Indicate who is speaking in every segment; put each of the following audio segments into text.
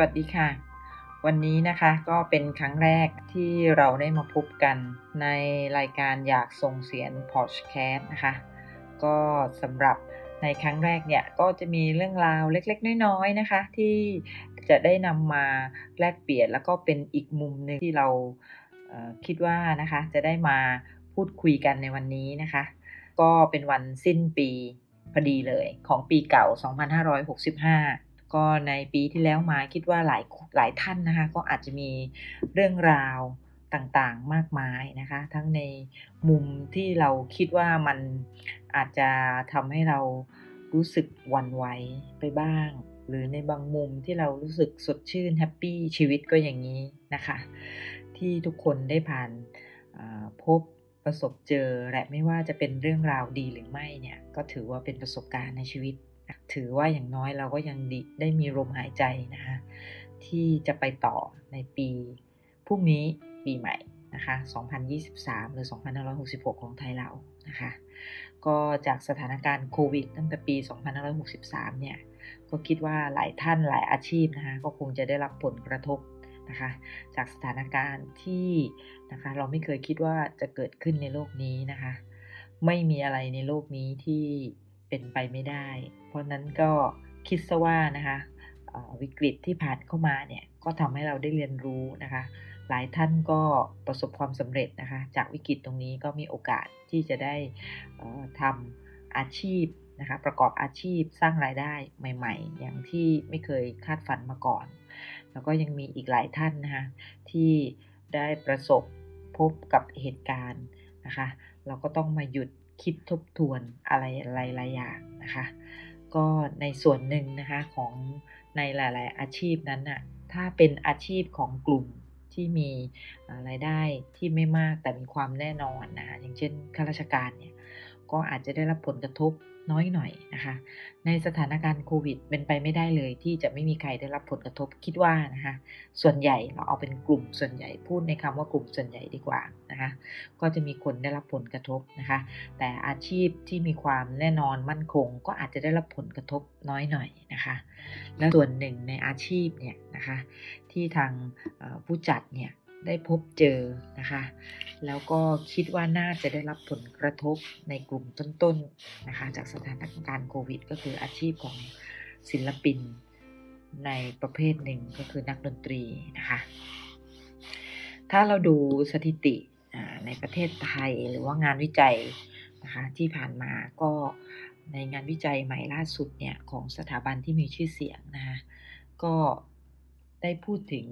Speaker 1: วัสดีค่ะ วันนี้นะคะก็เป็นครั้งแรกที่เราได้มาพบกันในรายการอยากส่งเสียงพอดแคสต์นะคะ ก็สำหรับในครั้งแรกเนี่ยก็จะมีเรื่องราวเล็กๆ น้อยๆนะคะ ที่จะได้นำมาแลกเปลี่ยนแล้วก็เป็นอีกมุมหนึ่งที่เราคิดว่านะคะจะได้มาพูดคุยกันในวันนี้นะคะ ก็เป็นวันสิ้นปีพอดีเลยของปีเก่า 2565 ก็ในปีที่แล้วมาคิดว่าหลายหลายท่านนะคะก็อาจจะมีเรื่องราวต่างๆมากมายนะคะ ทั้งในมุมที่เราคิดว่ามันอาจจะทำให้เรารู้สึกหวั่นไหวไปบ้าง หรือในบางมุมที่เรารู้สึกสดชื่น happy ชีวิตก็อย่างนี้นะคะ ที่ทุกคนได้ผ่านพบประสบเจอและไม่ว่าจะเป็นเรื่องราวดีหรือไม่เนี่ย ก็ถือว่าเป็นประสบการณ์ในชีวิต ถือว่าอย่างน้อยเราก็ยังได้มีลมหายใจนะคะที่จะไปต่อในปีพรุ่งนี้ปีใหม่นะคะ 2023 หรือ 2566 ของไทยเรานะคะ ก็จากสถานการณ์โควิดตั้งแต่ปี 2563 เนี่ย ก็คิดว่าหลายท่านหลายอาชีพนะคะ ก็คงจะได้รับผลกระทบนะคะ จากสถานการณ์ที่นะคะ เราไม่เคยคิดว่าจะเกิดขึ้นในโลกนี้นะคะ ไม่มีอะไรในโลกนี้ที่ เป็นไปไม่ได้ เพราะนั้นก็คิดซะว่านะคะวิกฤตที่ผ่านเข้ามาเนี่ยก็ทำให้เราได้เรียนรู้นะคะ หลายท่านก็ประสบความสำเร็จนะคะ จากวิกฤตตรงนี้ก็มีโอกาสที่จะได้ทำอาชีพนะคะประกอบอาชีพสร้างรายได้ใหม่ ๆ อย่างที่ไม่เคยคาดฝันมาก่อน แล้วก็ยังมีอีกหลายท่านนะคะที่ได้ประสบพบกับเหตุการณ์ นะคะ เราก็ต้องมาหยุดคิดทบทวนอะไรหลายๆอย่างนะคะ ก็ในส่วนหนึ่งนะคะของในหลาย ๆ อาชีพนั้นน่ะถ้าเป็นอาชีพของกลุ่มที่มีรายได้ที่ไม่มากแต่มีความแน่นอนนะอย่างเช่นข้าราชการเนี่ยก็อาจจะได้รับผลกระทบ น้อยหน่อยนะคะ ในสถานการณ์โควิด เป็นไปไม่ได้เลยที่จะไม่มีใครได้รับผลกระทบคิดว่านะคะ ส่วนใหญ่เราเอาเป็นกลุ่มส่วนใหญ่พูดในคำว่ากลุ่มส่วนใหญ่ดีกว่านะคะ ก็จะมีคนได้รับผลกระทบนะคะ แต่อาชีพที่มีความแน่นอนมั่นคง ก็อาจจะได้รับผลกระทบน้อยหน่อยนะคะ และส่วนหนึ่งในอาชีพเนี่ยนะคะ ที่ทางผู้จัดเนี่ย ได้พบเจอนะคะ แล้วก็คิดว่าน่าจะได้รับผลกระทบในกลุ่มต้นๆนะคะ จากสถานการณ์โควิด ก็คืออาชีพของศิลปินในประเภทหนึ่งก็คือนักดนตรีนะคะ ถ้าเราดูสถิติในประเทศไทยหรือว่างานวิจัยนะคะที่ผ่านมาก็ในงานวิจัยใหม่ล่าสุดเนี่ยของสถาบันที่มีชื่อเสียงนะคะก็ได้พูดถึง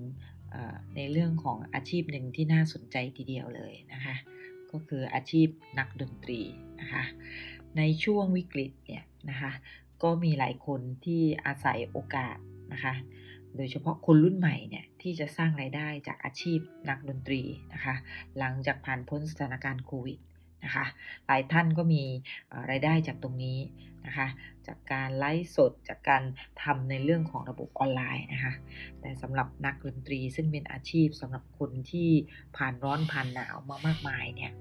Speaker 1: ในเรื่องของอาชีพหนึ่งที่น่าสนใจทีเดียวเลยนะคะ ก็คืออาชีพนักดนตรีนะคะ ในช่วงวิกฤตเนี่ยนะคะก็มีหลายคนที่อาศัยโอกาสนะคะ โดยเฉพาะคนรุ่นใหม่เนี่ยที่จะสร้างไรายได้จากอาชีพนักดนตรีนะคะ หลังจากผ่านพ้นสถานการณ์โควิด นะคะหลายท่านก็มีรายได้จากตรงนี้นะคะจากการไลฟ์สดจากการทำในเรื่องของระบบออนไลน์นะคะแต่สำหรับนักดนตรีซึ่งเป็นอาชีพสำหรับคนที่ผ่านร้อนผ่านหนาวมามากมายเนี่ย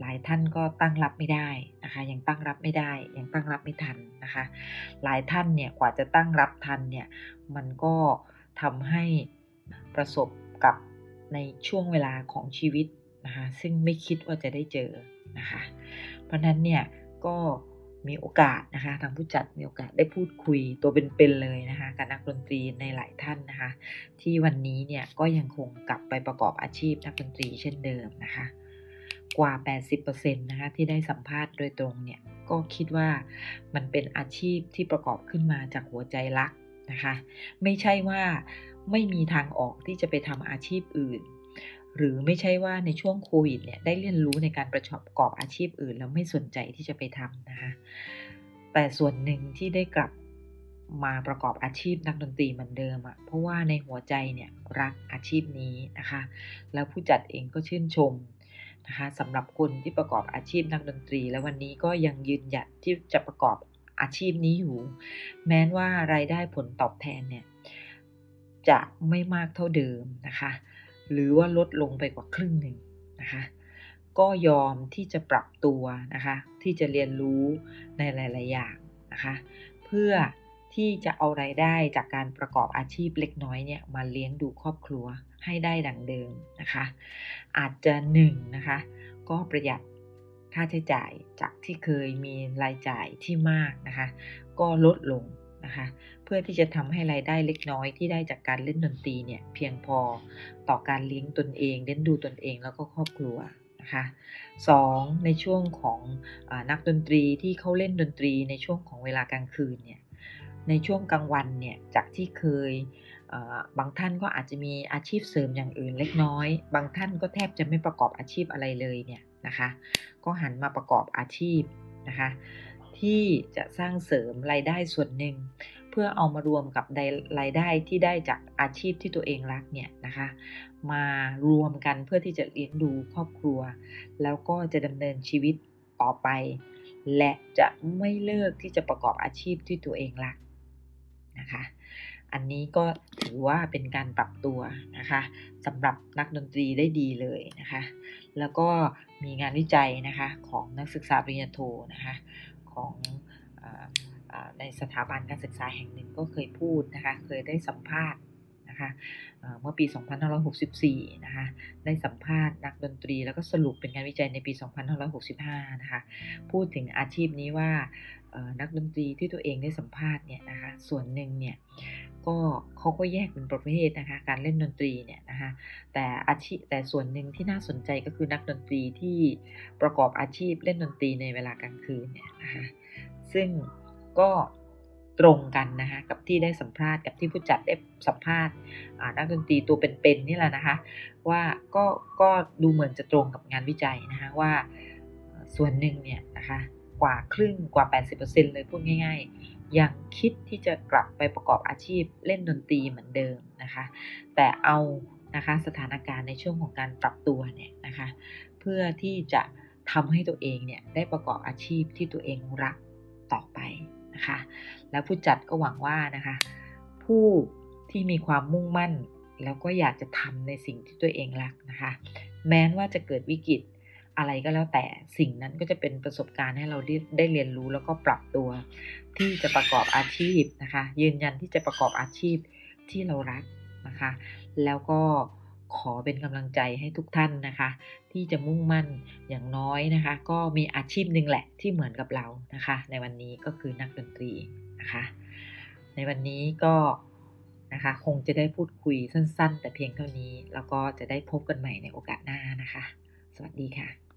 Speaker 1: หลายท่านก็ตั้งรับไม่ได้นะคะยังตั้งรับไม่ได้ยังตั้งรับไม่ทันนะคะหลายท่านเนี่ยกว่าจะตั้งรับทันเนี่ยมันก็ทำให้ประสบกับในช่วงเวลาของชีวิตนะคะซึ่งไม่คิดว่าจะได้เจอ นะคะ เพราะนั้นเนี่ยก็มีโอกาสนะคะทางผู้จัดมีโอกาสได้พูดคุยตัวเป็นๆเเลยนะคะกับนักดนตรีในหลายท่านนะคะ ที่วันนี้เนี่ยก็ยังคงกลับไปประกอบอาชีพนักดนตรีเช่นเดิมนะคะ กว่า 80%นะคะที่ได้สัมภาษณ์โดยตรงเนี่ยก็คิดว่ามันเป็นอาชีพที่ประกอบขึ้นมาจากหัวใจรักนะคะ ไม่ใช่ว่าไม่มีทางออกที่จะไปทำอาชีพอื่น หรือไม่ใช่ว่าในช่วงโควิดเนี่ยได้เรียนรู้ในการประกอบอาชีพอื่น แล้วไม่สนใจที่จะไปทำนะคะแต่ส่วนหนึ่งที่ได้กลับมาประกอบอาชีพนักดนตรีเหมือนเดิมอะ่ะเพราะว่าในหัวใจเนี่ยรักอาชีพนี้นะคะ แล้วผู้จัดเองก็ชื่นชมนะคะสำหรับคนที่ประกอบอาชีพนักดนตรี แล้ววันนี้ก็ยังยืนหยัดที่จะประกอบอาชีพนี้อยู่ แม้ว่ารายได้ผลตอบแทนเนี่ยจะไม่มากเท่าเดิมนะคะ หรือว่าลดลงไปกว่าครึ่งหนึ่งนะคะก็ยอมที่จะปรับตัวนะคะที่จะเรียนรู้ในหลาย ๆ อย่างนะคะเพื่อที่จะเอาไรายได้จากการประกอบอาชีพเล็กน้อยเนี่ยมาเลี้ยงดูครอบครัวให้ได้ดังเดิมนะคะ อาจจะหนึ่งนะคะก็ประหยัดค่าใช้จ่ายจากที่เคยมีรายจ่ายที่มากนะคะ ก็ลดลง นะคะเพื่อที่จะทำให้รายได้เล็กน้อยที่ได้จากการเล่นดนตรีเนี่ยเพียงพอต่อการเลี้ยงตนเองเลี้ยงดูตนเองแล้วก็ครอบครัวนะคะสองในช่วงของอนักดนตรีที่เขาเล่นดนตรีในช่วงของเวลากลางคืนเนี่ยในช่วงกลางวันเนี่ยจากที่เคยบางท่านก็อาจจะมีอาชีพเสริมอย่างอื่นเล็กน้อย บางท่านก็แทบจะไม่ประกอบอาชีพอะไรเลยเนี่ยนะคะ ก็หันมาประกอบอาชีพนะคะ ที่จะสร้างเสริมรายได้ส่วนหนึ่ง เพื่อเอามารวมกับรายได้ที่ได้จากอาชีพที่ตัวเองรักเนี่ยนะคะ มารวมกันเพื่อที่จะเลี้ยงดูครอบครัว แล้วก็จะดำเนินชีวิตต่อไป และจะไม่เลิกที่จะประกอบอาชีพที่ตัวเองรักนะคะอันนี้ก็ถือว่าเป็นการปรับตัวนะคะสำหรับนักดนตรีได้ดีเลยนะคะ แล้วก็มีงานวิจัยนะคะของนักศึกษาปริญญาโทนะคะ ของอในสถาบันการศึกษาแห่งหนึ่งก็เคยพูดนะคะ เคยได้สัมภาษณ์นะคะเมื่อปี 2564 นะคะ ได้สัมภาษณ์นักดนตรี แล้วก็สรุปเป็นงานวิจัยในปี 2565 นะคะ พูดถึงอาชีพนี้ว่านักดนตรีที่ตัวเองได้สัมภาษณ์เนี่ยนะคะ ส่วนหนึ่งเนี่ยก็เขาก็แยกเป็นประเภทนะคะ การเล่นดนตรีเนี่ยนะคะ แต่อาชีพแต่ส่วนหนึ่งที่น่าสนใจก็คือนักดนตรีที่ประกอบอาชีพเล่นดนตรีในเวลากลางคืนเนี่ย นะคะซึ่งก็ตรงกันนะคะกับที่ได้สัมภาษณ์กับที่ผู้จัดได้สัมภาษณ์นักดนตรีตัวเป็นๆนี่แหละนะคะว่าก็ก็ดูเหมือนจะตรงกับงานวิจัยนะคะว่าส่วนหนึ่งเนี่ยนะคะกว่าครึ่งกว่า 80%เลยพูดง่ายๆ ยังคิดที่จะกลับไปประกอบอาชีพเล่นดนตรีเหมือนเดิมนะคะแต่เอานะคะสถานการณ์ในช่วงของการปรับตัวเนี่ยนะคะเพื่อที่จะ ทำให้ตัวเองเนี่ยได้ประกอบอาชีพที่ตัวเองรักต่อไปนะคะ แล้วผู้จัดก็หวังว่านะคะ ผู้ที่มีความมุ่งมั่น แล้วก็อยากจะทำในสิ่งที่ตัวเองรักนะคะ แม้ว่าจะเกิดวิกฤตอะไรก็แล้วแต่สิ่งนั้นก็จะเป็นประสบการณ์ให้เราได้ได้เรียนรู้แล้วก็ปรับตัว ที่จะประกอบอาชีพนะคะ ยืนยันที่จะประกอบอาชีพที่เรารักนะคะ แล้วก็ ขอเป็นกำลังใจให้ทุกท่านนะคะ ที่จะมุ่งมั่นอย่างน้อยนะคะ ก็มีอาชีพหนึ่งแหละที่เหมือนกับเรานะคะ ในวันนี้ก็คือนักดนตรีนะคะ ในวันนี้ก็นะคะคงจะได้พูดคุยสั้น ๆ แต่เพียงเท่านี้ แล้วก็จะได้พบกันใหม่ในโอกาสหน้านะคะ สวัสดีค่ะ